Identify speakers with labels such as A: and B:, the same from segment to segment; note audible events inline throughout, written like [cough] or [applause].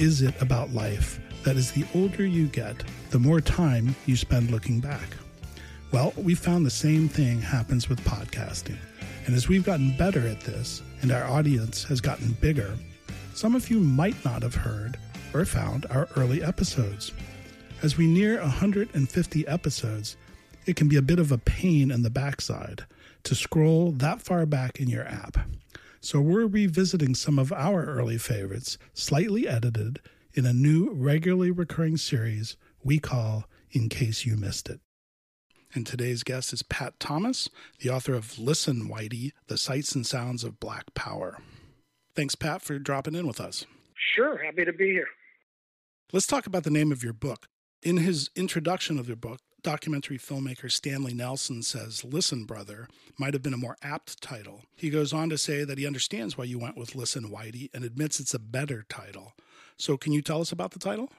A: Is it about life that as the older you get, the more time you spend looking back? Well, we found the same thing happens with podcasting. And as we've gotten better at this and our audience has gotten bigger, some of you might not have heard or found our early episodes. As we near 150 episodes, it can be a bit of a pain in the backside to scroll that far back in your app. So we're revisiting some of our early favorites, slightly edited, in a new regularly recurring series we call In Case You Missed It. And today's guest is Pat Thomas, the author of Listen, Whitey The Sights and Sounds of Black Power. Thanks, Pat, for dropping in with us.
B: Sure, happy to be here.
A: Let's talk about the name of your book. In his introduction of your book, documentary filmmaker Stanley Nelson says, Listen, Brother, might have been a more apt title. He goes on to say that he understands why you went with Listen, Whitey and admits it's a better title. So, can you tell us about the title?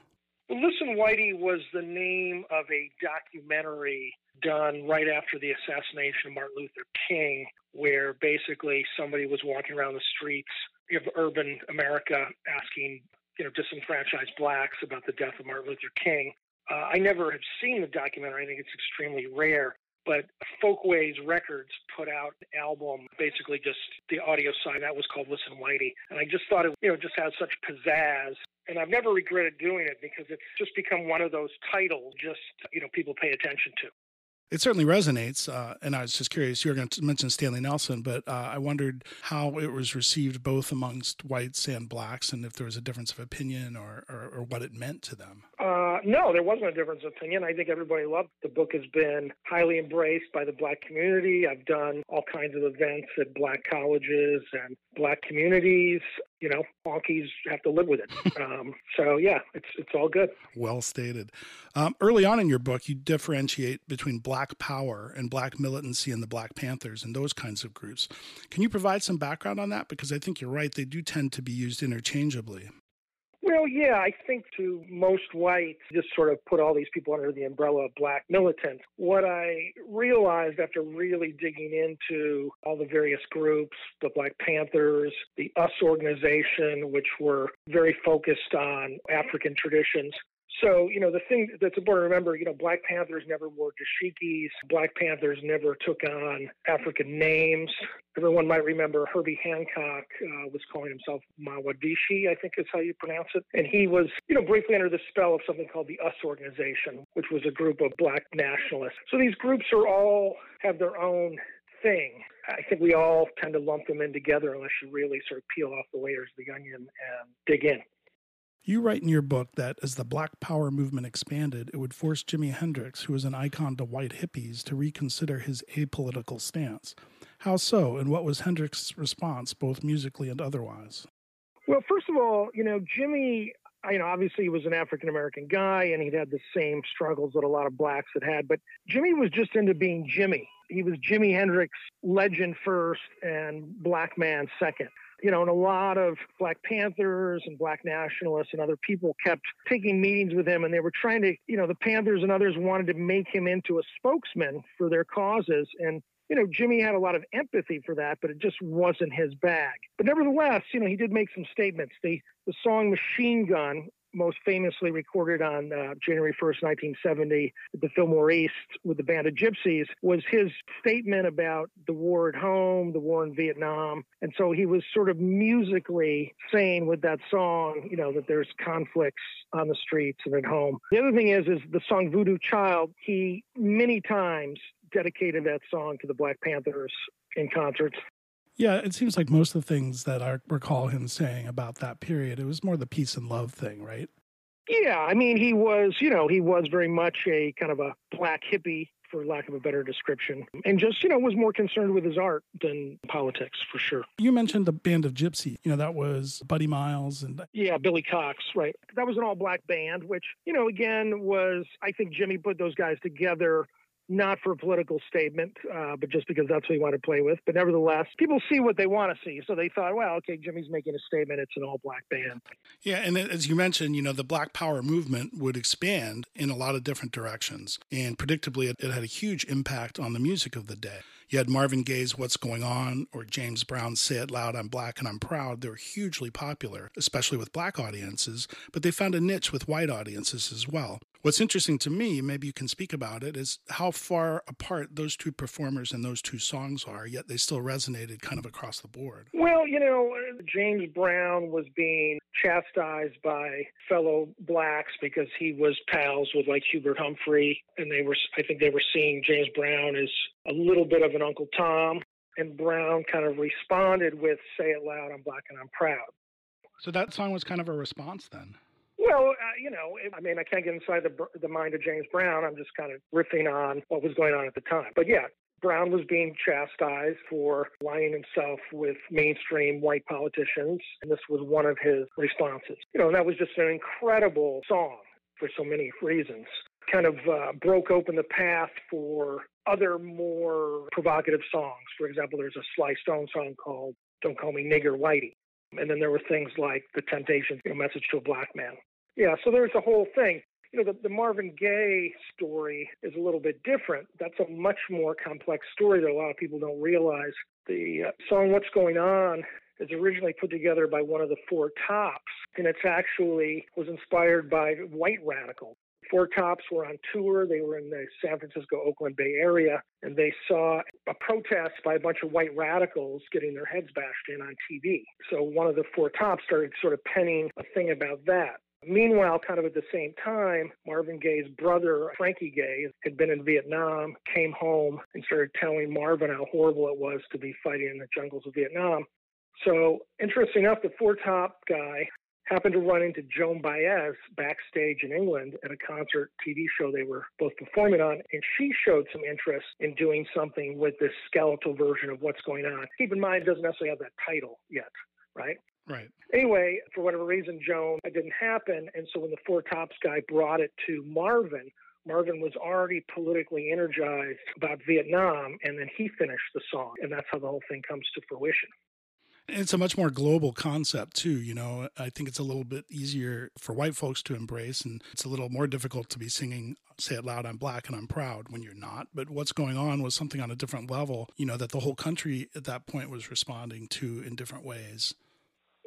B: Well, Listen, Whitey was the name of a documentary done right after the assassination of Martin Luther King, where basically somebody was walking around the streets of urban America asking, you know, disenfranchised blacks about the death of Martin Luther King. Uh, I never have seen the documentary. I think it's extremely rare. But Folkways Records put out an album, basically just the audio side. That was called Listen Whitey, and I just thought it, you know, just has such pizzazz. And I've never regretted doing it because it's just become one of those titles just you know people pay attention to
A: it certainly resonates. Uh, and I was just curious, you were going to mention Stanley Nelson, but uh, I wondered how it was received both amongst whites and blacks and if there was a difference of opinion or, or, or what it meant to them.
B: Uh, no, there wasn't a difference of opinion. I think everybody loved it. The book has been highly embraced by the black community. I've done all kinds of events at black colleges and black communities you know, honkies have to live with it. [laughs] Um, so yeah, it's it's all good.
A: Well stated. Um, early on in your book, you differentiate between Black Power and Black militancy and the Black Panthers and those kinds of groups. Can you provide some background on that? Because I think you're right; they do tend to be used interchangeably.
B: Well, yeah, I think to most whites, just sort of put all these people under the umbrella of black militants. What I realized after really digging into all the various groups, the Black Panthers, the US organization, which were very focused on African traditions, so, you know, the thing that's important to remember, you know, Black Panthers never wore dashikis. Black Panthers never took on African names. Everyone might remember Herbie Hancock uh, was calling himself Mwandishi, I think is how you pronounce it. And he was, you know, briefly under the spell of something called the US Organization, which was a group of black nationalists. So these groups are all have their own thing. I think we all tend to lump them in together unless you really sort of peel off the layers of the onion and dig in.
A: You write in your book that as the Black Power movement expanded, it would force Jimi Hendrix, who was an icon to white hippies, to reconsider his apolitical stance. How so, and what was Hendrix's response, both musically and otherwise?
B: Well, first of all, you know, Jimi, you know, obviously he was an African American guy and he'd had the same struggles that a lot of blacks had had, but Jimi was just into being Jimi. He was Jimi Hendrix, legend first and black man second you know, and a lot of Black Panthers and Black nationalists and other people kept taking meetings with him, and they were trying to, you know, the Panthers and others wanted to make him into a spokesman for their causes. And, you know, Jimi had a lot of empathy for that, but it just wasn't his bag. But nevertheless, you know, he did make some statements. The, the song Machine Gun most famously recorded on uh, January 1st, 1970, at the Fillmore East with the Band of Gypsys, was his statement about the war at home, the war in Vietnam. And so he was sort of musically saying with that song, you know, that there's conflicts on the streets and at home. The other thing is, is the song Voodoo Child, he many times dedicated that song to the Black Panthers in concerts.
A: Yeah, it seems like most of the things that I recall him saying about that period, it was more the peace and love thing, right?
B: Yeah, I mean, he was, you know, he was very much a kind of a black hippie, for lack of a better description, and just, you know, was more concerned with his art than politics for sure.
A: You mentioned the band of Gypsy. You know, that was Buddy Miles and.
B: Yeah, Billy Cox, right. That was an all black band, which, you know, again, was, I think Jimi put those guys together not for a political statement, uh, but just because that's what he wanted to play with. But nevertheless, people see what they want to see. So they thought, well, okay, Jimi's making a statement. It's an all black band.
A: Yeah. And as you mentioned, you know, the Black Power movement would expand in a lot of different directions. And predictably, it, it had a huge impact on the music of the day. You had Marvin Gaye's What's Going On or James Brown's Say It Loud, I'm Black and I'm Proud. They were hugely popular, especially with black audiences, but they found a niche with white audiences as well. What's interesting to me, maybe you can speak about it, is how far apart those two performers and those two songs are, yet they still resonated kind of across the board.
B: Well, you know, James Brown was being chastised by fellow blacks because he was pals with like Hubert Humphrey, and they were, I think they were seeing James Brown as a little bit of an Uncle Tom. And Brown kind of responded with Say It Loud, I'm Black and I'm Proud.
A: So that song was kind of a response then?
B: Well, uh, you know, I mean, I can't get inside the the mind of James Brown. I'm just kind of riffing on what was going on at the time. But yeah, Brown was being chastised for aligning himself with mainstream white politicians, and this was one of his responses. You know, that was just an incredible song for so many reasons. Kind of uh, broke open the path for other more provocative songs. For example, there's a Sly Stone song called "Don't Call Me Nigger Whitey," and then there were things like "The Temptations," you know, "Message to a Black Man." Yeah, so there's a whole thing. You know, the, the Marvin Gaye story is a little bit different. That's a much more complex story that a lot of people don't realize. The uh, song What's Going On is originally put together by one of the Four Tops, and it's actually was inspired by white radicals. Four Tops were on tour. They were in the San Francisco, Oakland Bay area, and they saw a protest by a bunch of white radicals getting their heads bashed in on TV. So one of the Four Tops started sort of penning a thing about that. Meanwhile, kind of at the same time, Marvin Gaye's brother, Frankie Gaye, had been in Vietnam, came home, and started telling Marvin how horrible it was to be fighting in the jungles of Vietnam. So, interesting enough, the Four Top guy happened to run into Joan Baez backstage in England at a concert TV show they were both performing on, and she showed some interest in doing something with this skeletal version of what's going on. Keep in mind, it doesn't necessarily have that title yet, right?
A: Right.
B: Anyway, for whatever reason, Joan, it didn't happen. And so when the Four Tops guy brought it to Marvin, Marvin was already politically energized about Vietnam, and then he finished the song. And that's how the whole thing comes to fruition.
A: It's a much more global concept, too. You know, I think it's a little bit easier for white folks to embrace, and it's a little more difficult to be singing, say it loud, I'm black and I'm proud when you're not. But what's going on was something on a different level, you know, that the whole country at that point was responding to in different ways.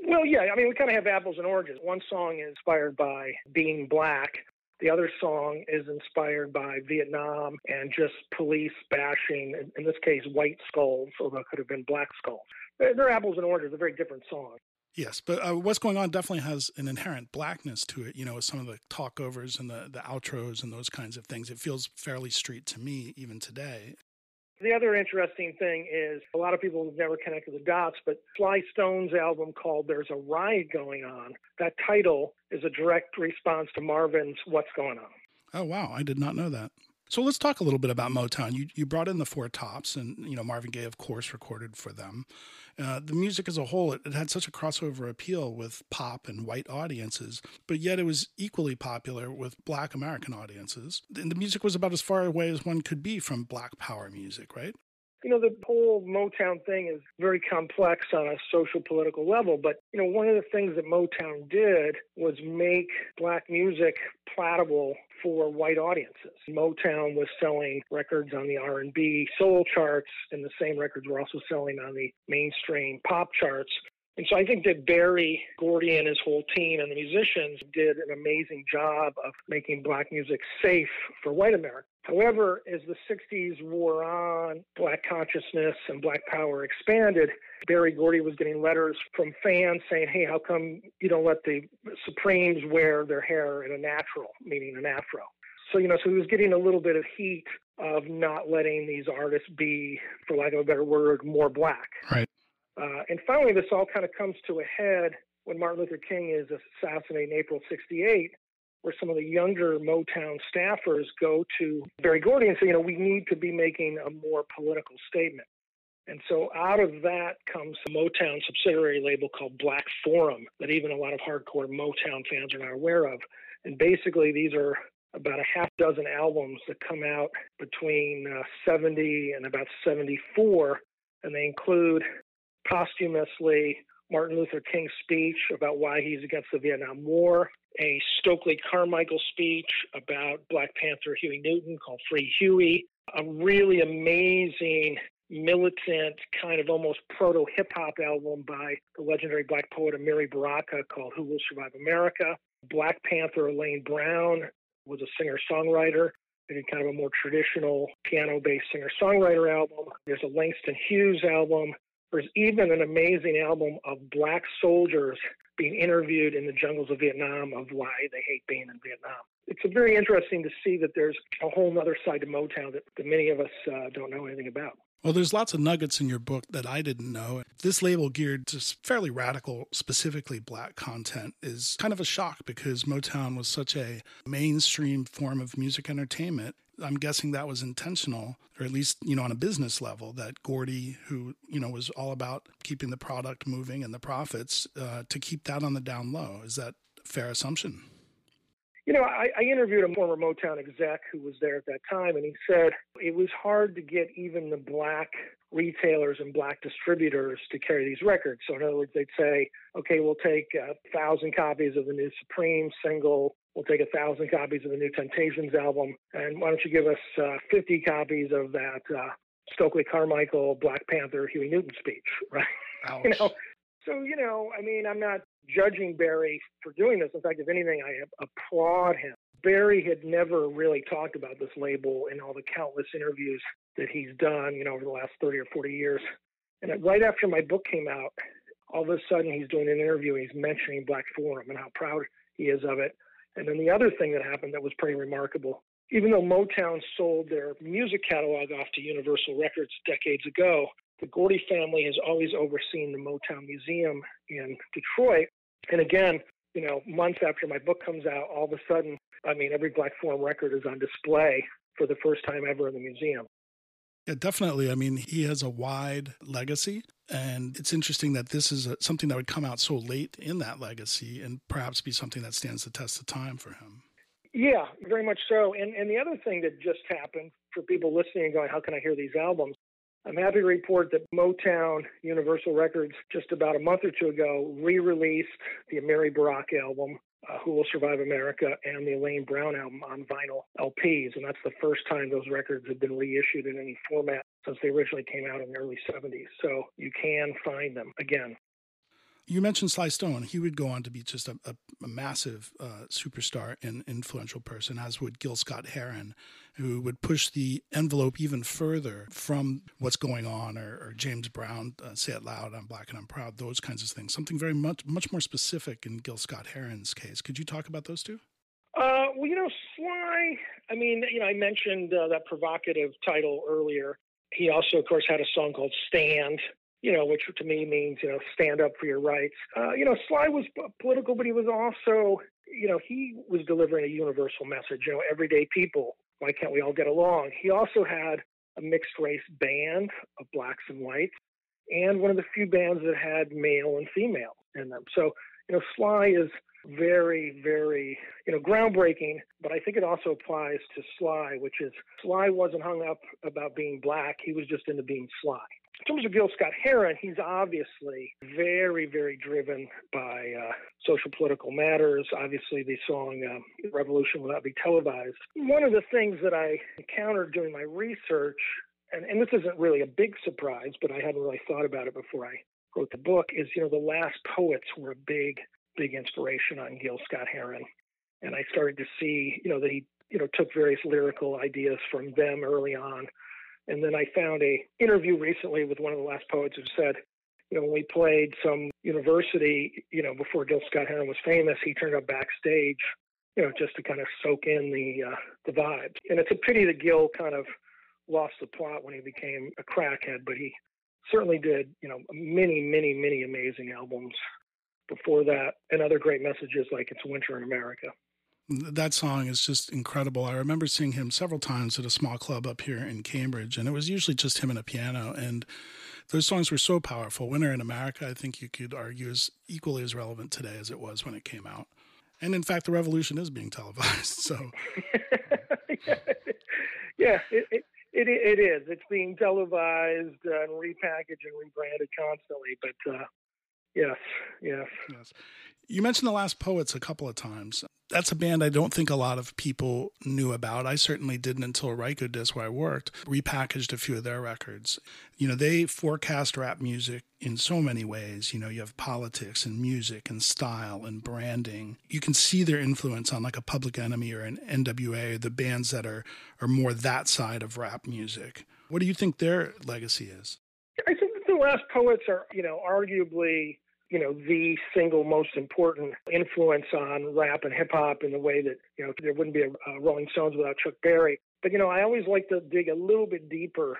B: Well, yeah, I mean, we kind of have apples and oranges. One song is inspired by being black. The other song is inspired by Vietnam and just police bashing, in this case, white skulls, although it could have been black skulls. They're apples and oranges, a very different song.
A: Yes, but uh, what's going on definitely has an inherent blackness to it. You know, with some of the talkovers and the, the outros and those kinds of things. It feels fairly street to me even today.
B: The other interesting thing is a lot of people have never connected the dots, but Sly Stone's album called There's a Riot Going On, that title is a direct response to Marvin's What's Going On.
A: Oh, wow. I did not know that. So let's talk a little bit about Motown. You you brought in the Four Tops, and you know Marvin Gaye, of course, recorded for them. Uh, the music as a whole, it, it, had such a crossover appeal with pop and white audiences, but yet it was equally popular with Black American audiences. And the music was about as far away as one could be from Black Power music, right?
B: You know, the whole Motown thing is very complex on a social political level. But, you know, one of the things that Motown did was make black music palatable for white audiences. Motown was selling records on the R&B soul charts, and the same records were also selling on the mainstream pop charts. And so I think that Berry Gordy and his whole team and the musicians did an amazing job of making black music safe for white America. However, as the 60s wore on, black consciousness and black power expanded. Berry Gordy was getting letters from fans saying, hey, how come you don't let the Supremes wear their hair in a natural, meaning an afro? So, you know, so he was getting a little bit of heat of not letting these artists be, for lack of a better word, more black.
A: Right.
B: Uh, and finally, this all kind of comes to a head when Martin Luther King is assassinated in April 68, where some of the younger Motown staffers go to Berry Gordy and say, you know, we need to be making a more political statement. And so out of that comes a Motown subsidiary label called Black Forum that even a lot of hardcore Motown fans are not aware of. And basically, these are about a half dozen albums that come out between uh, 70 and about 74, and they include posthumously Martin Luther King's speech about why he's against the Vietnam War, a Stokely Carmichael speech about Black Panther Huey Newton called Free Huey, a really amazing militant kind of almost proto hip hop album by the legendary black poet Amiri Baraka called Who Will Survive America. Black Panther Elaine Brown was a singer songwriter. They kind of a more traditional piano based singer songwriter album. There's a Langston Hughes album. There's even an amazing album of black soldiers being interviewed in the jungles of Vietnam of why they hate being in Vietnam. It's very interesting to see that there's a whole other side to Motown that, that many of us uh, don't know anything about.
A: Well, there's lots of nuggets in your book that I didn't know. This label geared to fairly radical, specifically black content is kind of a shock because Motown was such a mainstream form of music entertainment. I'm guessing that was intentional, or at least, you know, on a business level, that Gordy, who, you know, was all about keeping the product moving and the profits, uh, to keep that on the down low. Is that fair assumption?
B: You know, I, I interviewed a former Motown exec who was there at that time, and he said it was hard to get even the black retailers and black distributors to carry these records. So, in other words, they'd say, okay, we'll take a thousand copies of the new Supreme single, we'll take a thousand copies of the new Temptations album, and why don't you give us uh, 50 copies of that uh, Stokely Carmichael Black Panther Huey Newton speech, [laughs] right?
A: Ouch.
B: You know, so you know, I mean, I'm not judging Berry for doing this. In fact, if anything, I applaud him. Berry had never really talked about this label in all the countless interviews that he's done, you know, over the last 30 or 40 years. And right after my book came out, all of a sudden he's doing an interview and he's mentioning Black Forum and how proud he is of it. And then the other thing that happened that was pretty remarkable, even though Motown sold their music catalog off to Universal Records decades ago, the Gordy family has always overseen the Motown Museum in Detroit. And again, you know, months after my book comes out, all of a sudden, I mean, every Black Forum record is on display for the first time ever in the museum.
A: Yeah, definitely. I mean, he has a wide legacy, and it's interesting that this is a, something that would come out so late in that legacy and perhaps be something that stands the test of time for him.
B: Yeah, very much so. And and the other thing that just happened for people listening and going, how can I hear these albums? I'm happy to report that Motown Universal Records just about a month or two ago re-released the Amiri Baraka album, uh, Who Will Survive America, and the Elaine Brown album on vinyl LPs, and that's the first time those records have been reissued in any format since they originally came out in the early 70s. So you can find them again.
A: You mentioned Sly Stone. He would go on to be just a, a, a massive uh, superstar and influential person, as would Gil Scott Heron, who would push the envelope even further from what's going on, or, or James Brown, uh, Say It Loud, I'm Black and I'm Proud, those kinds of things. Something very much, much more specific in Gil Scott Heron's case. Could you talk about those two?
B: Uh, well, you know, Sly, I mean, you know, I mentioned uh, that provocative title earlier. He also, of course, had a song called Stand, you know, which to me means, you know, stand up for your rights. Uh, you know, Sly was political, but he was also, you know, he was delivering a universal message, you know, everyday people, why can't we all get along? He also had a mixed race band of blacks and whites, and one of the few bands that had male and female in them. So, you know, Sly is very, very, you know, groundbreaking, but I think it also applies to Sly, which is Sly wasn't hung up about being black, he was just into being Sly in terms of Gil Scott Heron, he's obviously very, very driven by uh, social political matters. Obviously, the song uh, Revolution Will Not Be Televised. One of the things that I encountered doing my research, and, and this isn't really a big surprise, but I hadn't really thought about it before I wrote the book, is you know the Last Poets were a big, big inspiration on Gil Scott Heron, and I started to see you know that he you know took various lyrical ideas from them early on, and then I found a interview recently with one of the Last Poets who said. You know, when we played some university, you know, before Gil Scott Heron was famous, he turned up backstage you know, just to kind of soak in the uh, the vibes. And it's a pity that Gil kind of lost the plot when he became a crackhead, but he certainly did, you know, many, many, many amazing albums before that, and other great messages like "It's Winter in America."
A: That song is just incredible. I remember seeing him several times at a small club up here in Cambridge, and it was usually just him and a piano. And those songs were so powerful. Winter in America, I think you could argue, is equally as relevant today as it was when it came out. And in fact, the revolution is being televised. [laughs] So, [laughs]
B: yeah, it, it, it, it is. It's being televised and repackaged and rebranded constantly. But uh, yes, yes,
A: yes. You mentioned the Last Poets a couple of times. That's a band I don't think a lot of people knew about. I certainly didn't until Rykodisc, where I worked, repackaged a few of their records. You know, they forecast rap music in so many ways. You know, you have politics and music and style and branding. You can see their influence on like a Public Enemy or an NWA, the bands that are, are more that side of rap music. What do you think their legacy is?
B: I think the Last Poets are, you know, arguably you know, the single most important influence on rap and hip hop in the way that, you know, there wouldn't be a, a Rolling Stones without Chuck Berry. But, you know, I always like to dig a little bit deeper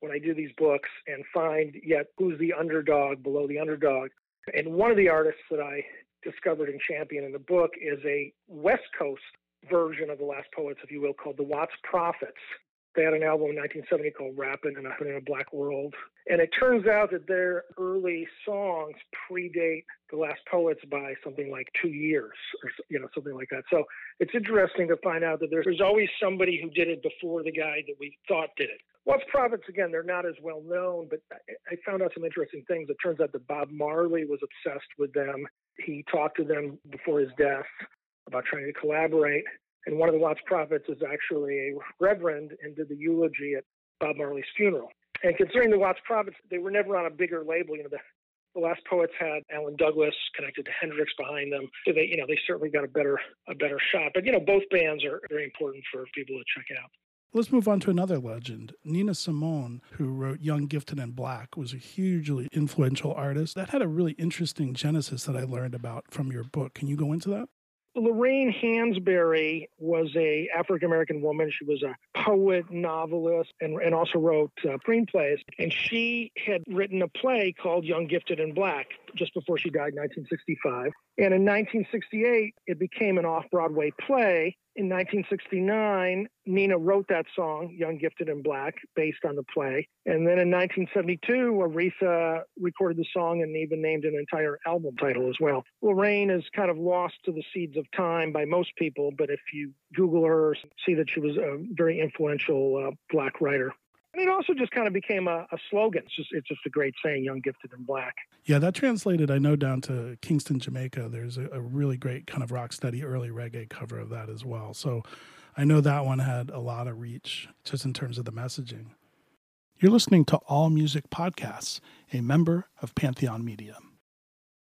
B: when I do these books and find yet who's the underdog below the underdog. And one of the artists that I discovered and champion in the book is a West Coast version of the Last Poets, if you will, called the Watts Prophets. They had an album in 1970 called Rappin' in a, in a Black World. And it turns out that their early songs predate the Last Poets by something like two years or, you know, something like that. So it's interesting to find out that there's, always somebody who did it before the guy that we thought did it. Watts Prophets, again, they're not as well known, but I found out some interesting things. It turns out that Bob Marley was obsessed with them. He talked to them before his death about trying to collaborate. And one of the Watts prophets is actually a reverend and did the eulogy at Bob Marley's funeral. And considering the Watts prophets, they were never on a bigger label. You know, the, the Last Poets had Alan Douglas connected to Hendrix behind them, so they, you know, they certainly got a better a better shot. But you know, both bands are very important for people to check out.
A: Let's move on to another legend. Nina Simone, who wrote Young, Gifted, and Black, was a hugely influential artist. That had a really interesting genesis that I learned about from your book. Can you go into that?
B: Lorraine Hansberry was a African American woman. She was a poet, novelist, and, and also wrote uh, screenplays. And she had written a play called Young, Gifted, and Black just before she died in 1965. And in 1968, it became an off Broadway play in 1969, Nina wrote that song, Young, Gifted, and Black, based on the play. And then in 1972, Aretha recorded the song and even named an entire album title as well. Lorraine is kind of lost to the seeds of time by most people, but if you Google her, see that she was a very influential uh, black writer. And it also just kind of became a, a, slogan. It's just it's just a great saying, young, gifted, and black.
A: Yeah, that translated, I know, down to Kingston, Jamaica. There's a, a really great kind of rock steady early reggae cover of that as well. So I know that one had a lot of reach just in terms of the messaging. You're listening to All Music Podcasts, a member of Pantheon Media.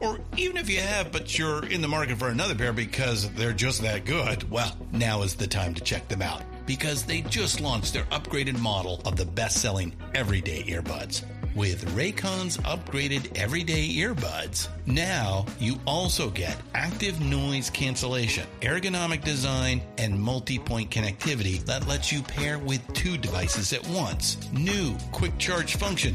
C: or even if you have, but you're in the market for another pair because they're just that good, well, now is the time to check them out because they just launched their upgraded model of the best selling everyday earbuds. With Raycon's upgraded everyday earbuds, now you also get active noise cancellation, ergonomic design, and multi point connectivity that lets you pair with two devices at once. New quick charge function,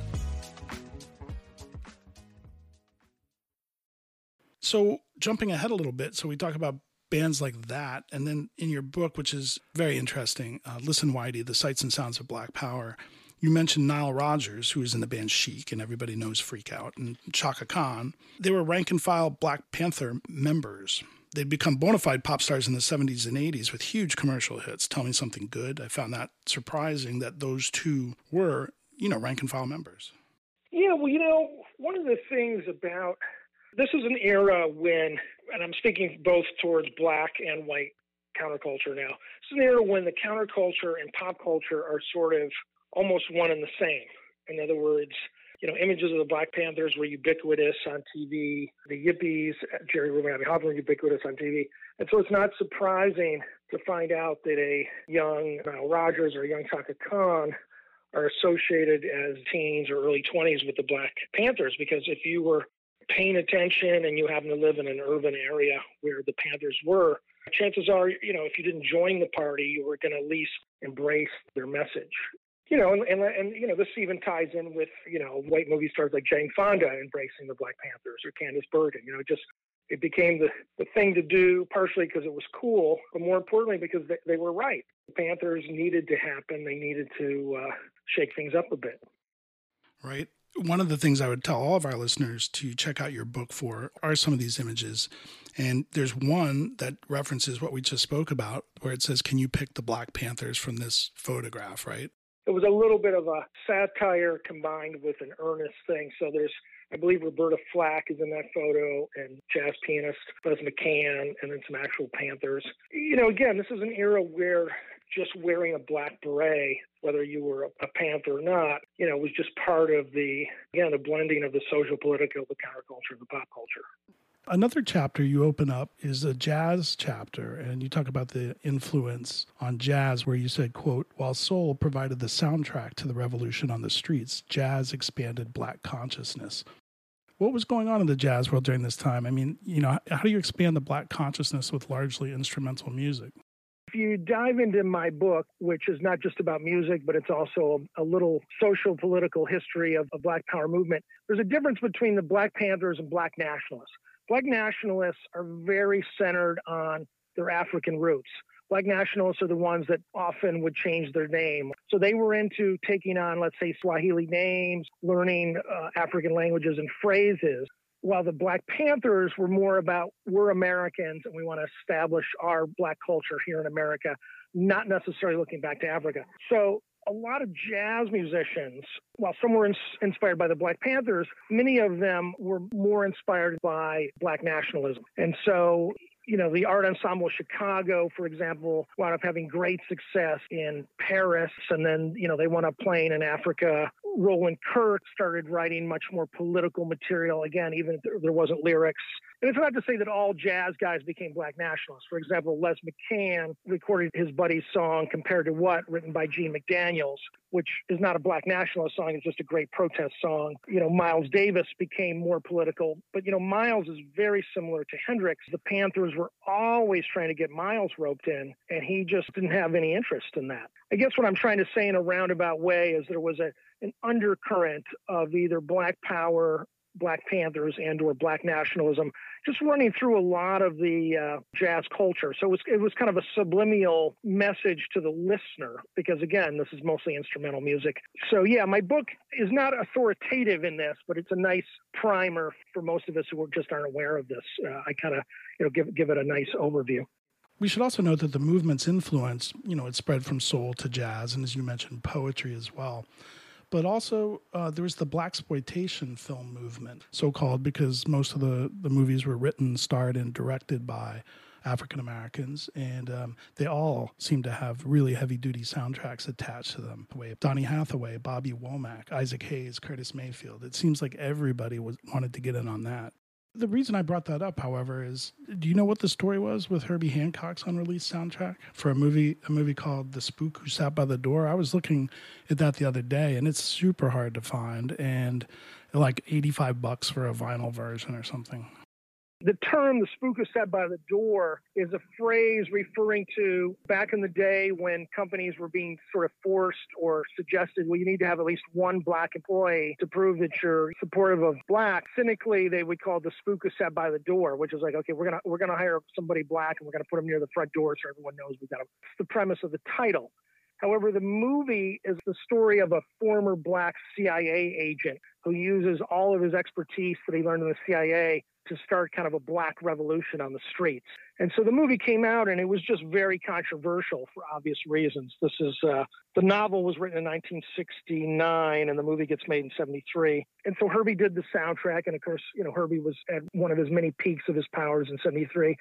A: So, jumping ahead a little bit, so we talk about bands like that, and then in your book, which is very interesting, uh, Listen Whitey, The Sights and Sounds of Black Power, you mentioned Nile Rodgers, who is in the band Chic, and everybody knows Freak Out, and Chaka Khan. They were rank and file Black Panther members. They'd become bona fide pop stars in the 70s and 80s with huge commercial hits. Tell Me Something Good. I found that surprising that those two were, you know, rank and file members.
B: Yeah, well, you know, one of the things about this is an era when, and I'm speaking both towards black and white counterculture now. It's an era when the counterculture and pop culture are sort of almost one and the same. In other words, you know, images of the Black Panthers were ubiquitous on TV. The Yippies, Jerry Rubin, Abbie Hoffman, ubiquitous on TV. And so it's not surprising to find out that a young Nile Rodgers or a young Chaka Khan are associated as teens or early 20s with the Black Panthers because if you were paying attention and you happen to live in an urban area where the Panthers were, chances are, you know, if you didn't join the party, you were going to at least embrace their message. You know, and, and, and, you know, this even ties in with, you know, white movie stars like Jane Fonda embracing the Black Panthers or Candice Bergen. You know, just it became the, the thing to do, partially because it was cool, but more importantly because they, they were right. The Panthers needed to happen. They needed to uh, shake things up a bit.
A: Right one of the things I would tell all of our listeners to check out your book for are some of these images. And there's one that references what we just spoke about, where it says, Can you pick the Black Panthers from this photograph, right?
B: It was a little bit of a satire combined with an earnest thing. So there's, I believe, Roberta Flack is in that photo, and jazz pianist Buzz McCann, and then some actual Panthers. You know, again, this is an era where just wearing a black beret, whether you were a, Panther or not, you know, was just part of the, again, the blending of the social, political, the counterculture, the pop culture.
A: Another chapter you open up is a jazz chapter, and you talk about the influence on jazz, where you said, quote, while soul provided the soundtrack to the revolution on the streets, jazz expanded black consciousness. What was going on in the jazz world during this time? I mean, you know, how do you expand the black consciousness with largely instrumental music?
B: If you dive into my book, which is not just about music, but it's also a, a little social political history of the Black Power movement, there's a difference between the Black Panthers and Black nationalists. Black nationalists are very centered on their African roots. Black nationalists are the ones that often would change their name. So they were into taking on, let's say, Swahili names, learning uh, African languages and phrases while the Black Panthers were more about we're Americans and we want to establish our Black culture here in America, not necessarily looking back to Africa. So a lot of jazz musicians, while some were ins- inspired by the Black Panthers, many of them were more inspired by Black nationalism. And so you know, the Art Ensemble Chicago, for example, wound up having great success in Paris. And then, you know, they wound up playing in Africa. Roland Kirk started writing much more political material. Again, even if there wasn't lyrics. And it's not to say that all jazz guys became black nationalists. For example, Les McCann recorded his buddy's song Compared to What, written by Gene McDaniels, which is not a black nationalist song. It's just a great protest song. You know, Miles Davis became more political. But, you know, Miles is very similar to Hendrix. The Panthers were always trying to get Miles roped in, and he just didn't have any interest in that. I guess what I'm trying to say in a roundabout way is there was a an undercurrent of either black power Black Panthers and or Black nationalism, just running through a lot of the uh, jazz culture. So it was it was kind of a subliminal message to the listener because again, this is mostly instrumental music. So yeah, my book is not authoritative in this, but it's a nice primer for most of us who just aren't aware of this. Uh, I kind of you know give give it a nice overview.
A: We should also note that the movement's influence, you know, it spread from soul to jazz, and as you mentioned, poetry as well but also uh, there was the blaxploitation film movement, so called because most of the the movies were written, starred, and directed by African Americans, and um, they all seem to have really heavy duty soundtracks attached to them. The way Donny Hathaway, Bobby Womack, Isaac Hayes, Curtis Mayfield. It seems like everybody was wanted to get in on that. The reason I brought that up, however, is do you know what the story was with Herbie Hancock's unreleased soundtrack for a movie a movie called The Spook Who Sat by the Door? I was looking at that the other day and it's super hard to find and like 85 bucks for a vinyl version or something.
B: The term the spook is set by the door is a phrase referring to back in the day when companies were being sort of forced or suggested, well, you need to have at least one black employee to prove that you're supportive of black. Cynically, they would call the spook is set by the door, which is like, okay, we're gonna we're gonna hire somebody black and we're gonna put them near the front door so everyone knows we got them. The premise of the title. However, the movie is the story of a former black CIA agent who uses all of his expertise that he learned in the CIA to start kind of a black revolution on the streets. And so the movie came out and it was just very controversial for obvious reasons. This is uh, the novel was written in 1969 and the movie gets made in 73. And so Herbie did the soundtrack. And of course, you know, Herbie was at one of his many peaks of his powers in 73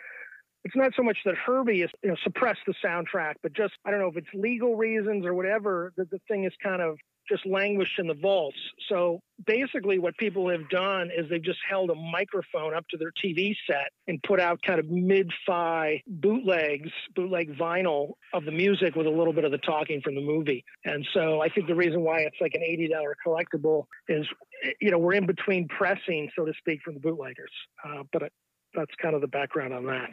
B: it's not so much that Herbie you know suppressed the soundtrack, but just I don't know if it's legal reasons or whatever that the thing is kind of just languished in the vaults. So basically, what people have done is they've just held a microphone up to their TV set and put out kind of mid-fi bootlegs, bootleg vinyl of the music with a little bit of the talking from the movie. And so I think the reason why it's like an $80 collectible is, you know, we're in between pressing, so to speak, from the bootleggers. Uh, but it, that's kind of the background on that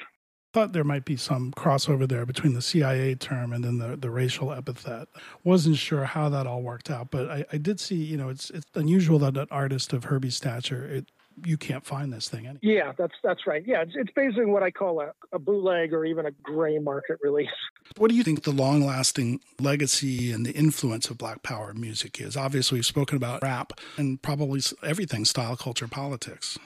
A: thought there might be some crossover there between the CIA term and then the, the racial epithet. Wasn't sure how that all worked out, but I, I did see, you know, it's it's unusual that an artist of Herbie's stature, it, you can't find this thing anywhere.
B: Yeah, that's that's right. Yeah, it's, it's basically what I call a, a bootleg or even a gray market release.
A: What do you think the long lasting legacy and the influence of Black Power music is? Obviously, we've spoken about rap and probably everything style, culture, politics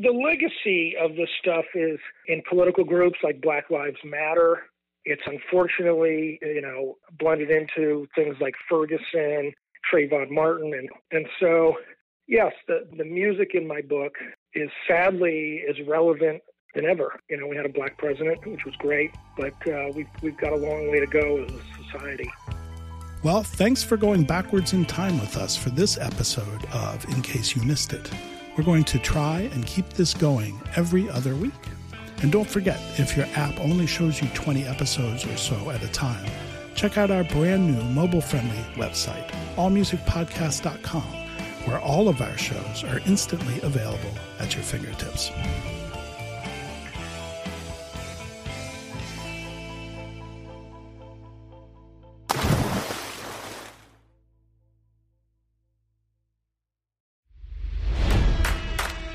B: the legacy of this stuff is in political groups like Black Lives Matter. It's unfortunately, you know, blended into things like Ferguson, Trayvon Martin, and and so yes, the the music in my book is sadly as relevant than ever. You know, we had a black president, which was great, but uh, we've we've got a long way to go as a society.
A: Well, thanks for going backwards in time with us for this episode of In Case You Missed It. We're going to try and keep this going every other week. And don't forget, if your app only shows you 20 episodes or so at a time, check out our brand new mobile friendly website, allmusicpodcast.com, where all of our shows are instantly available at your fingertips.